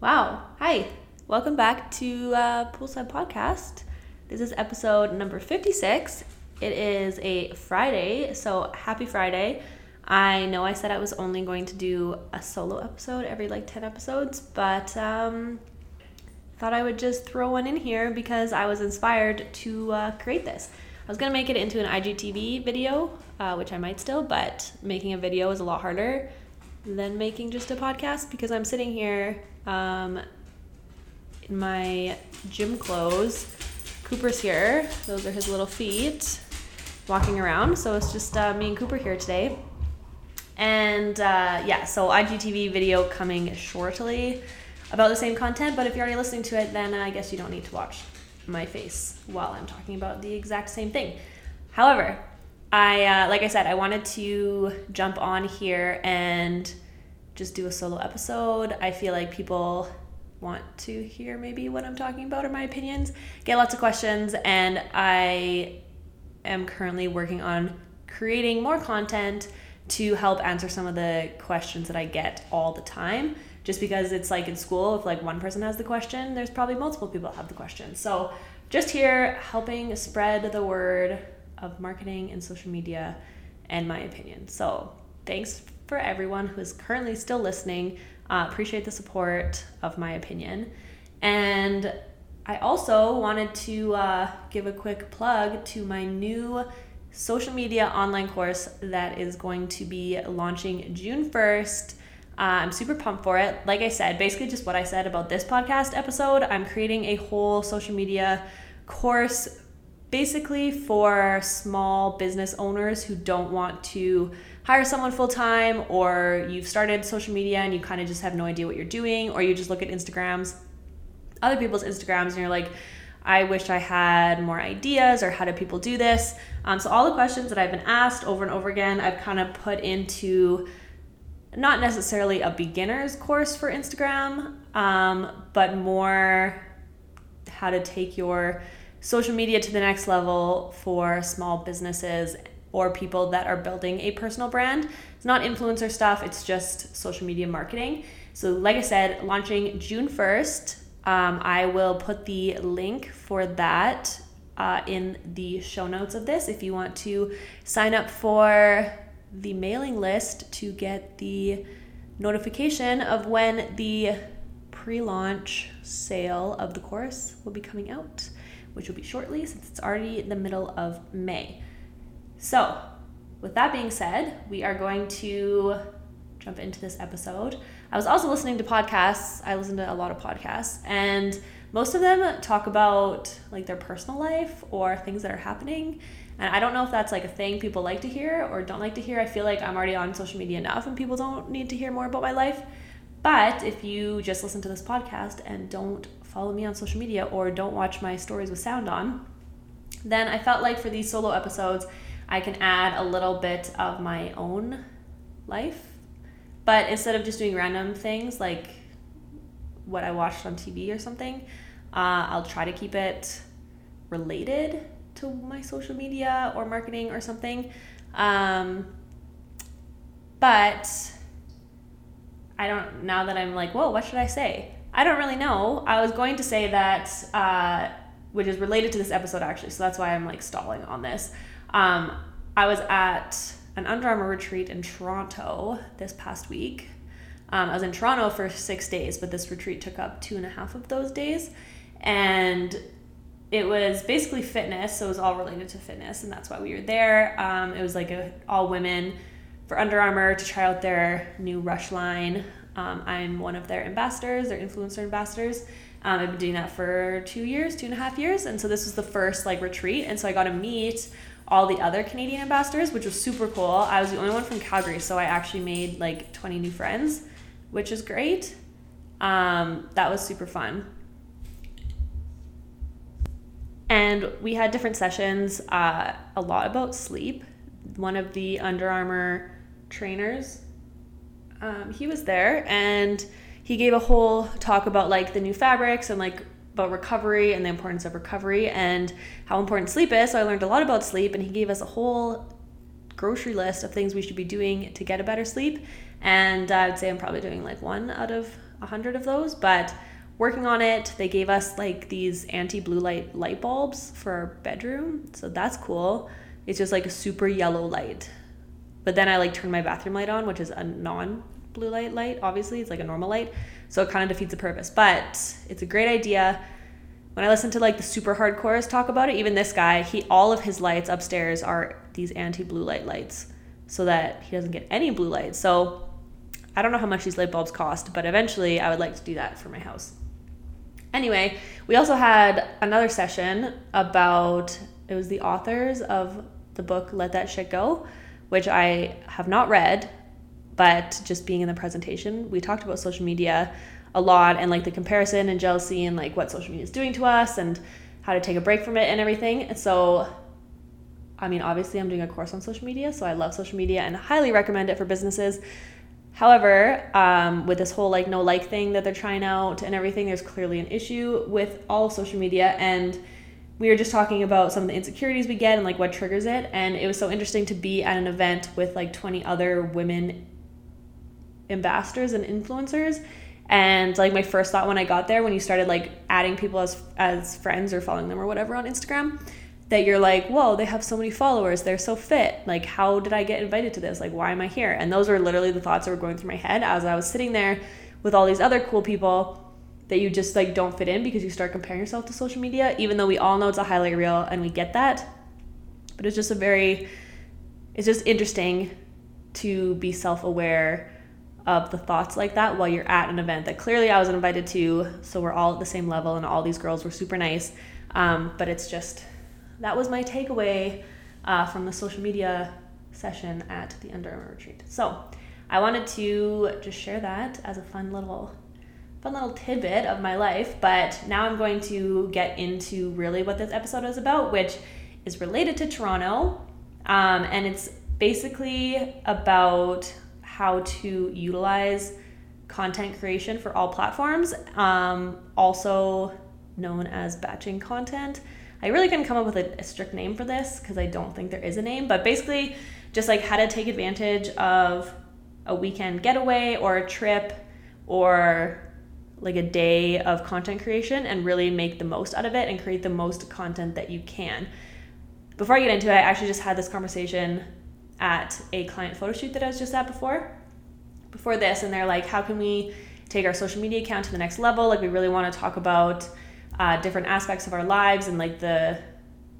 Wow. Hi. Welcome back to uh, Poolside Podcast. This is episode number 56. It is a Friday, so happy Friday. I know I said I was only going to do a solo episode every like 10 episodes, but um, thought I would just throw one in here because I was inspired to uh, create this. I was going to make it into an IGTV video, uh, which I might still, but making a video is a lot harder than making just a podcast because I'm sitting here um, in my gym clothes. Cooper's here. Those are his little feet walking around. So it's just uh, me and Cooper here today. And uh, yeah, so IGTV video coming shortly about the same content. But if you're already listening to it, then I guess you don't need to watch my face while I'm talking about the exact same thing. However, I uh, like I said, I wanted to jump on here and just do a solo episode. I feel like people want to hear maybe what I'm talking about or my opinions. Get lots of questions, and I am currently working on creating more content to help answer some of the questions that I get all the time. Just because it's like in school, if like one person has the question, there's probably multiple people that have the question. So just here helping spread the word of marketing and social media and my opinion. So thanks for everyone who is currently still listening. Uh, appreciate the support of my opinion. And I also wanted to uh, give a quick plug to my new social media online course that is going to be launching June 1st. Uh, I'm super pumped for it. Like I said, basically just what I said about this podcast episode, I'm creating a whole social media course basically for small business owners who don't want to hire someone full time or you've started social media and you kind of just have no idea what you're doing or you just look at Instagrams, other people's Instagrams and you're like, I wish I had more ideas or how do people do this? Um, so all the questions that I've been asked over and over again, I've kind of put into not necessarily a beginner's course for Instagram, um, but more how to take your social media to the next level for small businesses or people that are building a personal brand. It's not influencer stuff, it's just social media marketing. So, like I said, launching June 1st. Um, I will put the link for that uh, in the show notes of this if you want to sign up for the mailing list to get the notification of when the pre launch sale of the course will be coming out, which will be shortly since it's already the middle of May. So, with that being said, we are going to jump into this episode. I was also listening to podcasts. I listen to a lot of podcasts, and most of them talk about like their personal life or things that are happening. And I don't know if that's like a thing people like to hear or don't like to hear. I feel like I'm already on social media enough and people don't need to hear more about my life. But if you just listen to this podcast and don't follow me on social media or don't watch my stories with sound on, then I felt like for these solo episodes, I can add a little bit of my own life. But instead of just doing random things like what I watched on TV or something, uh, I'll try to keep it related to my social media or marketing or something. Um, but I don't, now that I'm like, whoa, what should I say? I don't really know. I was going to say that, uh, which is related to this episode actually, so that's why I'm like stalling on this. Um, I was at an Under Armour retreat in Toronto this past week. Um, I was in Toronto for six days, but this retreat took up two and a half of those days. And it was basically fitness, so it was all related to fitness, and that's why we were there. Um, it was like a all women for Under Armour to try out their new Rush line. Um, I'm one of their ambassadors, their influencer ambassadors. Um, I've been doing that for two years, two and a half years, and so this was the first like retreat, and so I got to meet all the other Canadian ambassadors, which was super cool. I was the only one from Calgary, so I actually made like 20 new friends, which is great. Um, that was super fun. And we had different sessions, uh, a lot about sleep. One of the Under Armour trainers, um, he was there and he gave a whole talk about like the new fabrics and like about recovery and the importance of recovery and how important sleep is. So I learned a lot about sleep, and he gave us a whole grocery list of things we should be doing to get a better sleep. And I'd say I'm probably doing like one out of a hundred of those, but working on it, they gave us like these anti-blue light light bulbs for our bedroom. So that's cool. It's just like a super yellow light. But then I like turn my bathroom light on, which is a non blue light light. Obviously, it's like a normal light. So it kind of defeats the purpose. But it's a great idea. When I listen to like the super hardcores talk about it, even this guy, he all of his lights upstairs are these anti-blue light lights so that he doesn't get any blue light. So I don't know how much these light bulbs cost, but eventually I would like to do that for my house. Anyway, we also had another session about it was the authors of the book Let That Shit Go, which I have not read, but just being in the presentation, we talked about social media a lot and like the comparison and jealousy and like what social media is doing to us and how to take a break from it and everything. And so I mean, obviously, I'm doing a course on social media, so I love social media and highly recommend it for businesses. However, um, with this whole like no like thing that they're trying out and everything, there's clearly an issue with all of social media. And we were just talking about some of the insecurities we get and like what triggers it. And it was so interesting to be at an event with like 20 other women ambassadors and influencers and like my first thought when I got there, when you started like adding people as as friends or following them or whatever on Instagram, that you're like, whoa, they have so many followers, they're so fit. Like, how did I get invited to this? Like, why am I here? And those were literally the thoughts that were going through my head as I was sitting there with all these other cool people that you just like don't fit in because you start comparing yourself to social media, even though we all know it's a highlight reel and we get that. But it's just a very, it's just interesting to be self aware of the thoughts like that while you're at an event that clearly I was invited to. So we're all at the same level, and all these girls were super nice. Um, but it's just that was my takeaway uh, from the social media session at the Under Armour retreat. So I wanted to just share that as a fun little fun little tidbit of my life. But now I'm going to get into really what this episode is about, which is related to Toronto. Um, and it's basically about how to utilize content creation for all platforms, um, also known as batching content. I really couldn't come up with a, a strict name for this because I don't think there is a name, but basically, just like how to take advantage of a weekend getaway or a trip or like a day of content creation and really make the most out of it and create the most content that you can. Before I get into it, I actually just had this conversation at a client photo shoot that I was just at before, before this, and they're like, how can we take our social media account to the next level? Like, we really want to talk about uh, different aspects of our lives and like the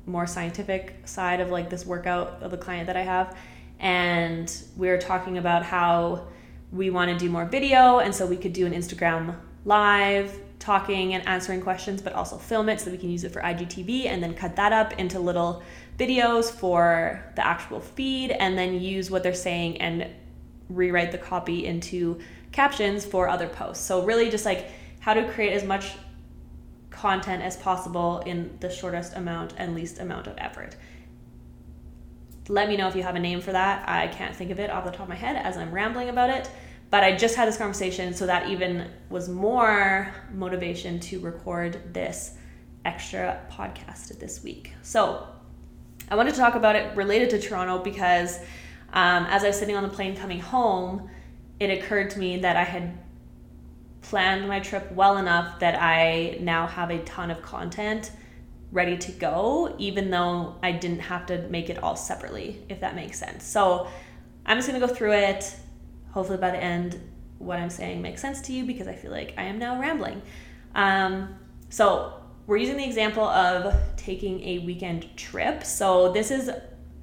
more scientific side of like this workout of the client that I have. And we were talking about how we want to do more video, and so we could do an Instagram live talking and answering questions, but also film it so we can use it for IGTV and then cut that up into little videos for the actual feed and then use what they're saying and rewrite the copy into captions for other posts. So, really, just like how to create as much content as possible in the shortest amount and least amount of effort. Let me know if you have a name for that. I can't think of it off the top of my head as I'm rambling about it. But I just had this conversation, so that even was more motivation to record this extra podcast this week. So, I wanted to talk about it related to Toronto because um, as I was sitting on the plane coming home, it occurred to me that I had planned my trip well enough that I now have a ton of content ready to go, even though I didn't have to make it all separately, if that makes sense. So I'm just gonna go through it. Hopefully, by the end, what I'm saying makes sense to you because I feel like I am now rambling. Um, so we're using the example of taking a weekend trip. So this is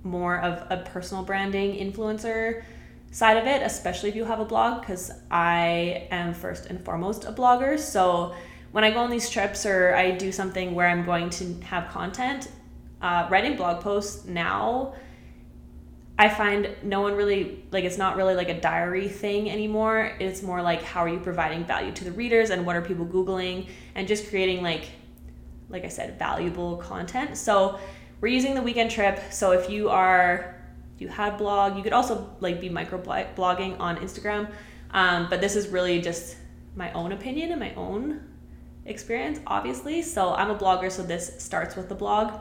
more of a personal branding influencer side of it, especially if you have a blog, because I am first and foremost a blogger. So when I go on these trips or I do something where I'm going to have content, uh, writing blog posts now, I find no one really, like, it's not really like a diary thing anymore. It's more like how are you providing value to the readers and what are people Googling and just creating like like I said, valuable content. So we're using the weekend trip. So if you are, if you have blog, you could also like be micro blogging on Instagram. Um, but this is really just my own opinion and my own experience, obviously. So I'm a blogger, so this starts with the blog,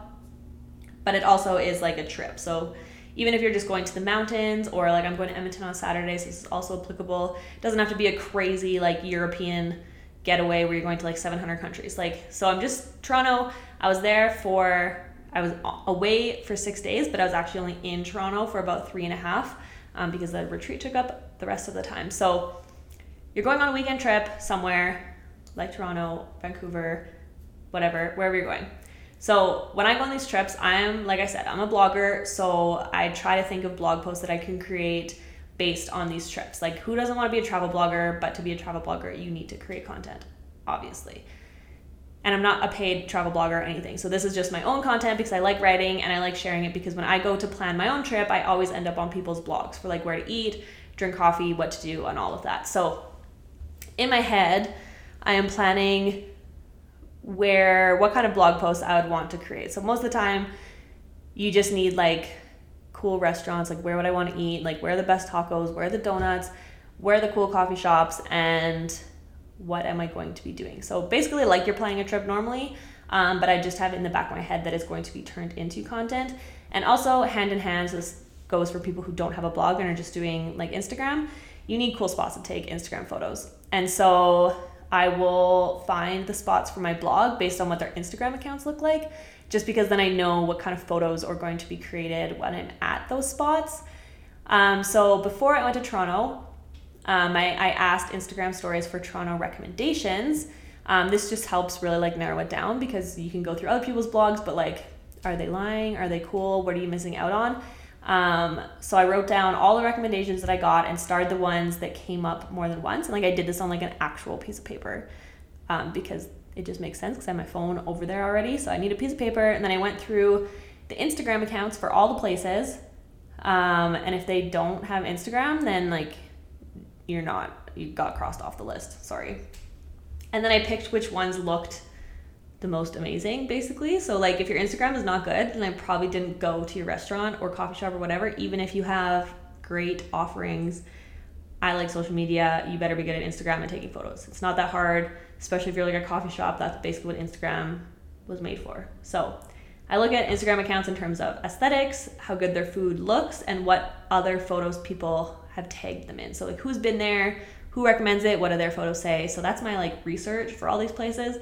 but it also is like a trip. So even if you're just going to the mountains or like I'm going to Edmonton on Saturday, so this is also applicable. It doesn't have to be a crazy like European getaway where you're going to like 700 countries. Like, so I'm just Toronto. I was there for, I was away for six days, but I was actually only in Toronto for about three and a half um, because the retreat took up the rest of the time. So you're going on a weekend trip somewhere like Toronto, Vancouver, whatever, wherever you're going. So when I go on these trips, I'm like I said, I'm a blogger, so I try to think of blog posts that I can create based on these trips. Like who doesn't want to be a travel blogger, but to be a travel blogger, you need to create content, obviously. And I'm not a paid travel blogger or anything. So this is just my own content because I like writing and I like sharing it because when I go to plan my own trip, I always end up on people's blogs for like where to eat, drink coffee, what to do, and all of that. So in my head, I am planning where what kind of blog posts I would want to create. So most of the time, you just need like cool restaurants, like where would I want to eat, like where are the best tacos, where are the donuts, where are the cool coffee shops, and what am I going to be doing. So basically, like you're planning a trip normally, um, but I just have it in the back of my head that it's going to be turned into content. And also, hand in hand, this goes for people who don't have a blog and are just doing like Instagram. You need cool spots to take Instagram photos. And so I will find the spots for my blog based on what their Instagram accounts look like, just because then I know what kind of photos are going to be created when I'm at those spots. Um, so before I went to Toronto, um, I, I, asked Instagram stories for Toronto recommendations. Um, this just helps really like narrow it down because you can go through other people's blogs, but like, are they lying? Are they cool? What are you missing out on? Um, so I wrote down all the recommendations that I got and starred the ones that came up more than once. And like I did this on like an actual piece of paper um, because it just makes sense because I have my phone over there already. So I need a piece of paper. And then I went through the Instagram accounts for all the places. Um, and if they don't have Instagram, then like you're not, you got crossed off the list. Sorry. And then I picked which ones looked the most amazing basically so like if your instagram is not good then i probably didn't go to your restaurant or coffee shop or whatever even if you have great offerings i like social media you better be good at instagram and taking photos it's not that hard especially if you're like a coffee shop that's basically what instagram was made for. So i look at instagram accounts in terms of aesthetics how good their food looks and what other photos people have tagged them in. So like who's been there who recommends it what do their photos say? So that's my like research for all these places.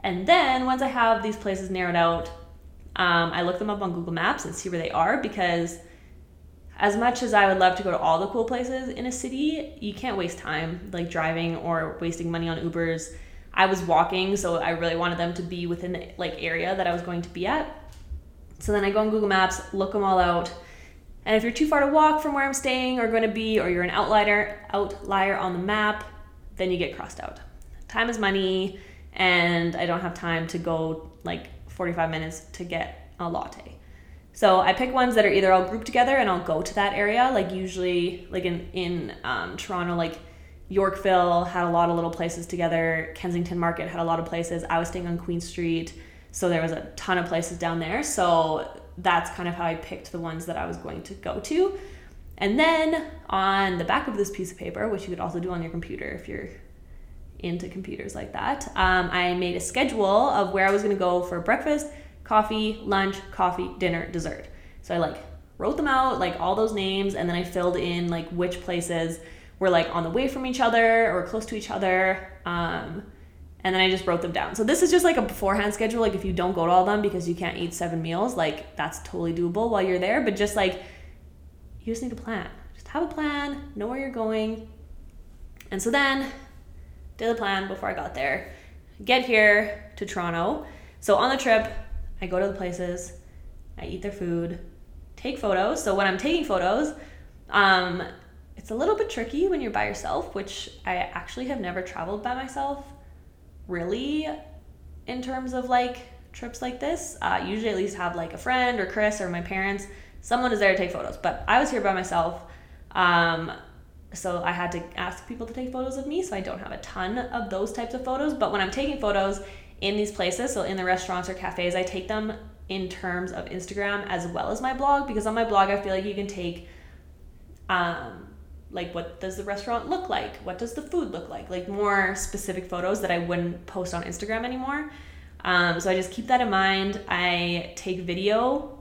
And then once I have these places narrowed out, um, I look them up on Google Maps and see where they are because as much as I would love to go to all the cool places in a city, you can't waste time like driving or wasting money on Ubers. I was walking, so I really wanted them to be within the like area that I was going to be at. So then I go on Google Maps, look them all out. And if you're too far to walk from where I'm staying or going to be, or you're an outlier outlier on the map, then you get crossed out. Time is money and I don't have time to go like 45 minutes to get a latte. So I pick ones that are either all grouped together and I'll go to that area. Like usually, like in in um, Toronto, like Yorkville had a lot of little places together. Kensington Market had a lot of places. I was staying on Queen Street, so there was a ton of places down there. So that's kind of how I picked the ones that I was going to go to. And then on the back of this piece of paper, which you could also do on your computer if you're into computers like that. Um, I made a schedule of where I was gonna go for breakfast, coffee, lunch, coffee, dinner, dessert. So I like wrote them out, like all those names, and then I filled in like which places were like on the way from each other or close to each other. Um, and then I just wrote them down. So this is just like a beforehand schedule. Like if you don't go to all of them because you can't eat seven meals, like that's totally doable while you're there. But just like you just need a plan. Just have a plan, know where you're going. And so then did the plan before I got there. Get here to Toronto. So on the trip, I go to the places, I eat their food, take photos. So when I'm taking photos, um, it's a little bit tricky when you're by yourself, which I actually have never traveled by myself really in terms of like trips like this. Uh, usually at least have like a friend or Chris or my parents. Someone is there to take photos, but I was here by myself. Um, so I had to ask people to take photos of me. So I don't have a ton of those types of photos. But when I'm taking photos in these places, so in the restaurants or cafes, I take them in terms of Instagram as well as my blog because on my blog I feel like you can take um like what does the restaurant look like? What does the food look like? Like more specific photos that I wouldn't post on Instagram anymore. Um, so I just keep that in mind. I take video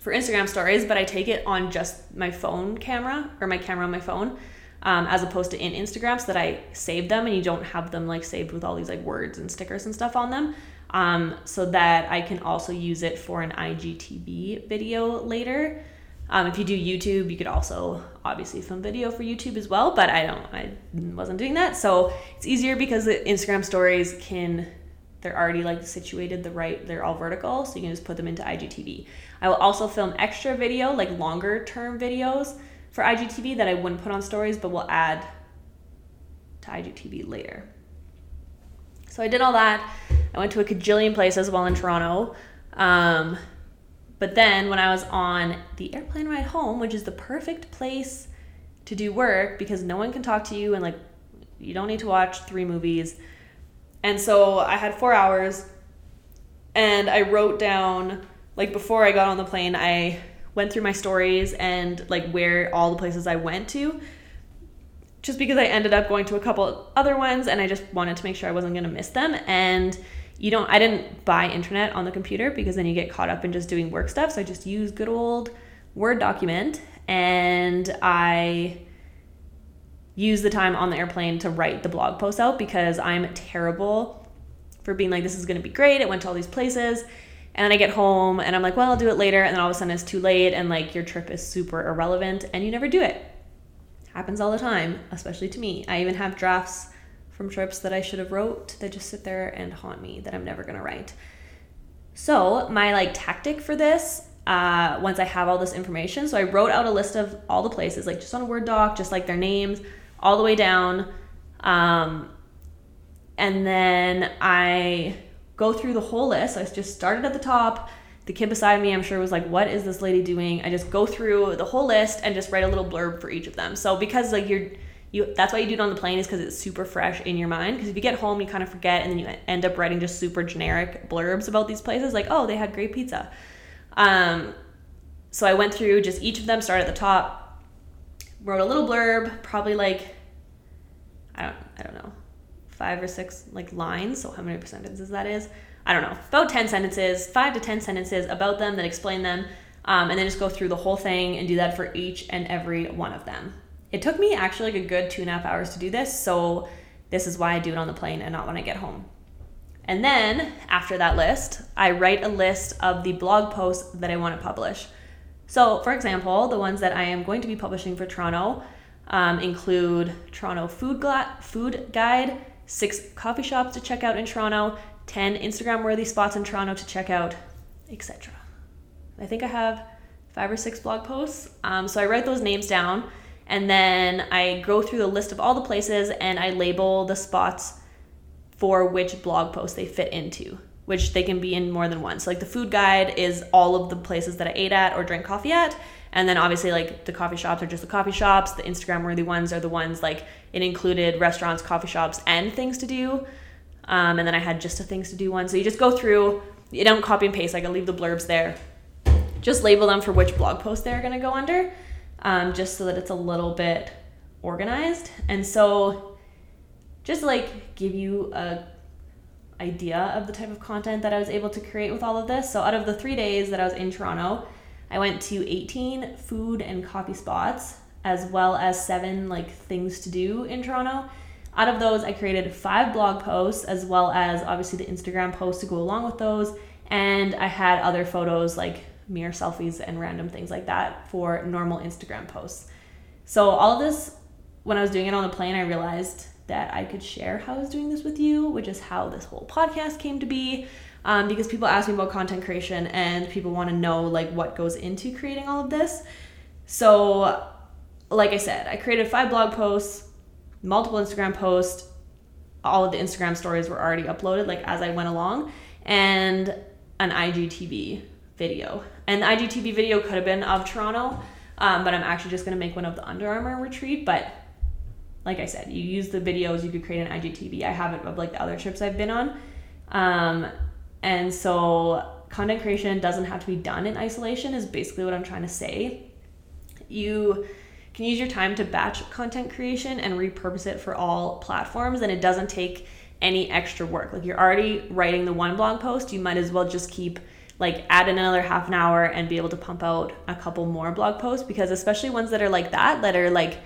for Instagram stories, but I take it on just my phone camera or my camera on my phone. Um, as opposed to in Instagram, so that I save them and you don't have them like saved with all these like words and stickers and stuff on them. Um, so that I can also use it for an IGTV video later. Um, if you do YouTube, you could also obviously film video for YouTube as well, but I don't, I wasn't doing that. So it's easier because the Instagram stories can, they're already like situated the right, they're all vertical, so you can just put them into IGTV. I will also film extra video, like longer term videos for IGTV that I wouldn't put on stories, but will add to IGTV later. So I did all that. I went to a cajillion places while in Toronto. Um, but then when I was on the airplane ride home, which is the perfect place to do work because no one can talk to you and like you don't need to watch three movies. And so I had four hours and I wrote down, like before I got on the plane, I went through my stories and like where all the places I went to. Just because I ended up going to a couple other ones and I just wanted to make sure I wasn't going to miss them. And you don't I didn't buy internet on the computer because then you get caught up in just doing work stuff. So I just use good old Word document and I use the time on the airplane to write the blog post out because I'm terrible for being like this is going to be great. It went to all these places. And then I get home and I'm like, well, I'll do it later. And then all of a sudden it's too late and like your trip is super irrelevant and you never do it. Happens all the time, especially to me. I even have drafts from trips that I should have wrote that just sit there and haunt me that I'm never gonna write. So my like tactic for this, uh, once I have all this information, so I wrote out a list of all the places, like just on a Word doc, just like their names, all the way down. Um, and then I go through the whole list. So I just started at the top. The kid beside me, I'm sure, was like, "What is this lady doing?" I just go through the whole list and just write a little blurb for each of them. So because like you're you that's why you do it on the plane is because it's super fresh in your mind. Because if you get home you kind of forget and then you end up writing just super generic blurbs about these places like oh they had great pizza. Um, so i went through just each of them started at the top wrote a little blurb probably like i don't i don't know five or six like lines so how many sentences that is? I don't know about 10 sentences five to 10 sentences about them that explain them um, and then just go through the whole thing and do that for each and every one of them it took me actually like a good two and a half hours to do this, so this is why I do it on the plane and not when I get home. And then after that list, I write a list of the blog posts that I want to publish. So, for example, the ones that I am going to be publishing for Toronto um, include Toronto food, gla- food guide, six coffee shops to check out in Toronto, 10 Instagram worthy spots in Toronto to check out, etc. I think I have five or six blog posts. Um, so I write those names down and then I go through the list of all the places and I label the spots for which blog post they fit into, which they can be in more than one. So, like the food guide is all of the places that I ate at or drank coffee at. And then obviously, like the coffee shops are just the coffee shops. The Instagram worthy ones are the ones like it included restaurants, coffee shops, and things to do. Um, and then I had just a things to do one. So you just go through, you don't copy and paste, like I leave the blurbs there. Just label them for which blog post they're gonna go under um, just so that it's a little bit organized. And so, just like give you a idea of the type of content that I was able to create with all of this. So, out of the three days that I was in Toronto, I went to 18 food and coffee spots, as well as seven like things to do in Toronto. Out of those, I created five blog posts, as well as obviously the Instagram posts to go along with those. And I had other photos like mirror selfies and random things like that for normal Instagram posts. So, all this, when I was doing it on the plane, I realized that I could share how I was doing this with you, which is how this whole podcast came to be. Um, because people ask me about content creation and people want to know like what goes into creating all of this. So, like I said, I created five blog posts, multiple Instagram posts. All of the Instagram stories were already uploaded like as I went along, and an IGTV video. And the IGTV video could have been of Toronto, um, but I'm actually just going to make one of the Under Armour retreat. But like I said, you use the videos, you could create an IGTV. I have it of like the other trips I've been on. Um, and so content creation doesn't have to be done in isolation, is basically what I'm trying to say. You can use your time to batch content creation and repurpose it for all platforms, and it doesn't take any extra work. Like you're already writing the one blog post, you might as well just keep like add in another half an hour and be able to pump out a couple more blog posts because especially ones that are like that that are like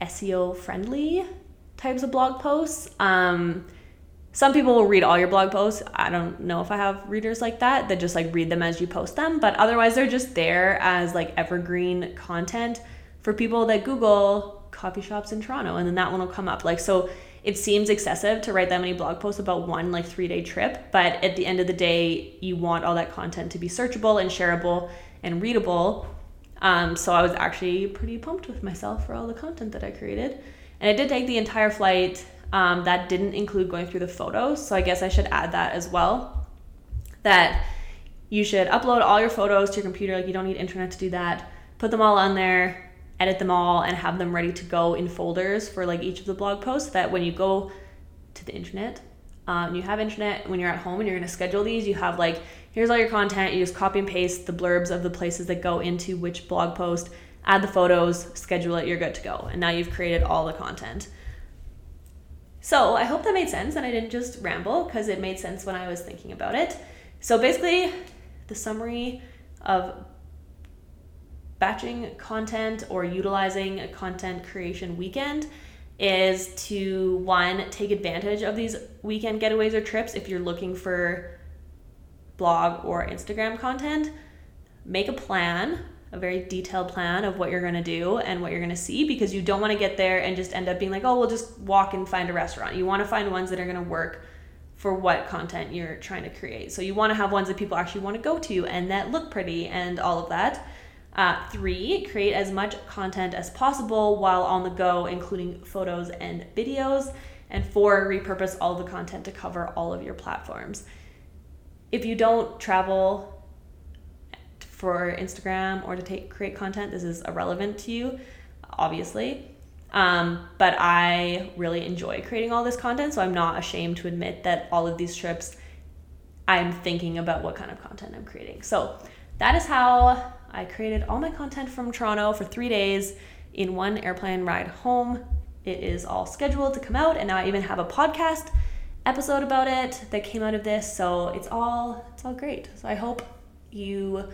SEO friendly types of blog posts. Um, some people will read all your blog posts. I don't know if I have readers like that that just like read them as you post them, but otherwise they're just there as like evergreen content for people that Google coffee shops in Toronto and then that one will come up. Like so it seems excessive to write that many blog posts about one like 3-day trip, but at the end of the day you want all that content to be searchable and shareable and readable. Um, so I was actually pretty pumped with myself for all the content that I created. And I did take the entire flight um, that didn't include going through the photos. So I guess I should add that as well. That you should upload all your photos to your computer. Like you don't need internet to do that. Put them all on there, edit them all, and have them ready to go in folders for like each of the blog posts. That when you go to the internet, um, you have internet when you're at home and you're going to schedule these, you have like here's all your content. You just copy and paste the blurbs of the places that go into which blog post, add the photos, schedule it. You're good to go. And now you've created all the content. So I hope that made sense and I didn't just ramble because it made sense when I was thinking about it. So basically, the summary of batching content or utilizing a content creation weekend is to one, take advantage of these weekend getaways or trips if you're looking for blog or Instagram content. Make a plan a very detailed plan of what you're going to do and what you're going to see because you don't want to get there and just end up being like, oh, we'll just walk and find a restaurant. You want to find ones that are going to work for what content you're trying to create. So you want to have ones that people actually want to go to and that look pretty and all of that. Uh, three, create as much content as possible while on the go, including photos and videos. And four, repurpose all the content to cover all of your platforms. If you don't travel for Instagram or to take create content, this is irrelevant to you, obviously. Um, but I really enjoy creating all this content, so I'm not ashamed to admit that all of these trips, I'm thinking about what kind of content I'm creating. So that is how I created all my content from Toronto for three days in one airplane ride home. It is all scheduled to come out, and now I even have a podcast episode about it that came out of this. So it's all it's all great. So I hope you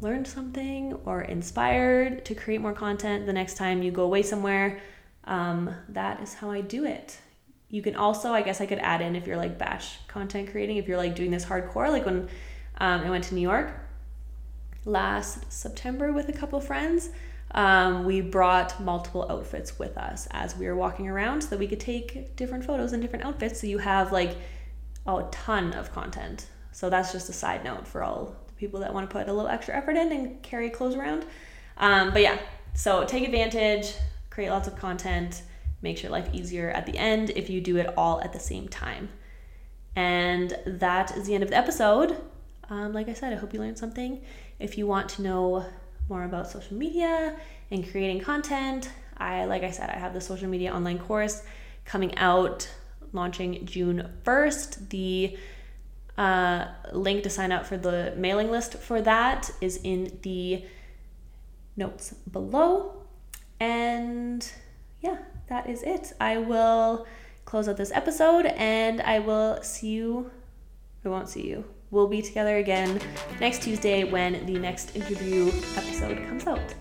learned something or inspired to create more content the next time you go away somewhere, um, that is how I do it. You can also, I guess I could add in if you're like batch content creating, if you're like doing this hardcore, like when um, I went to New York last September with a couple friends. Um, we brought multiple outfits with us as we were walking around so that we could take different photos in different outfits. So you have like a ton of content. So that's just a side note for all the people that want to put a little extra effort in and carry clothes around. Um, but yeah, so take advantage, create lots of content, makes your life easier at the end if you do it all at the same time. And that is the end of the episode. Um, like I said, I hope you learned something. If you want to know more about social media and creating content, I like I said, I have the social media online course coming out launching June 1st. The uh, link to sign up for the mailing list for that is in the notes below. And yeah, that is it. I will close out this episode and I will see you. I won't see you. We'll be together again next Tuesday when the next interview episode comes out.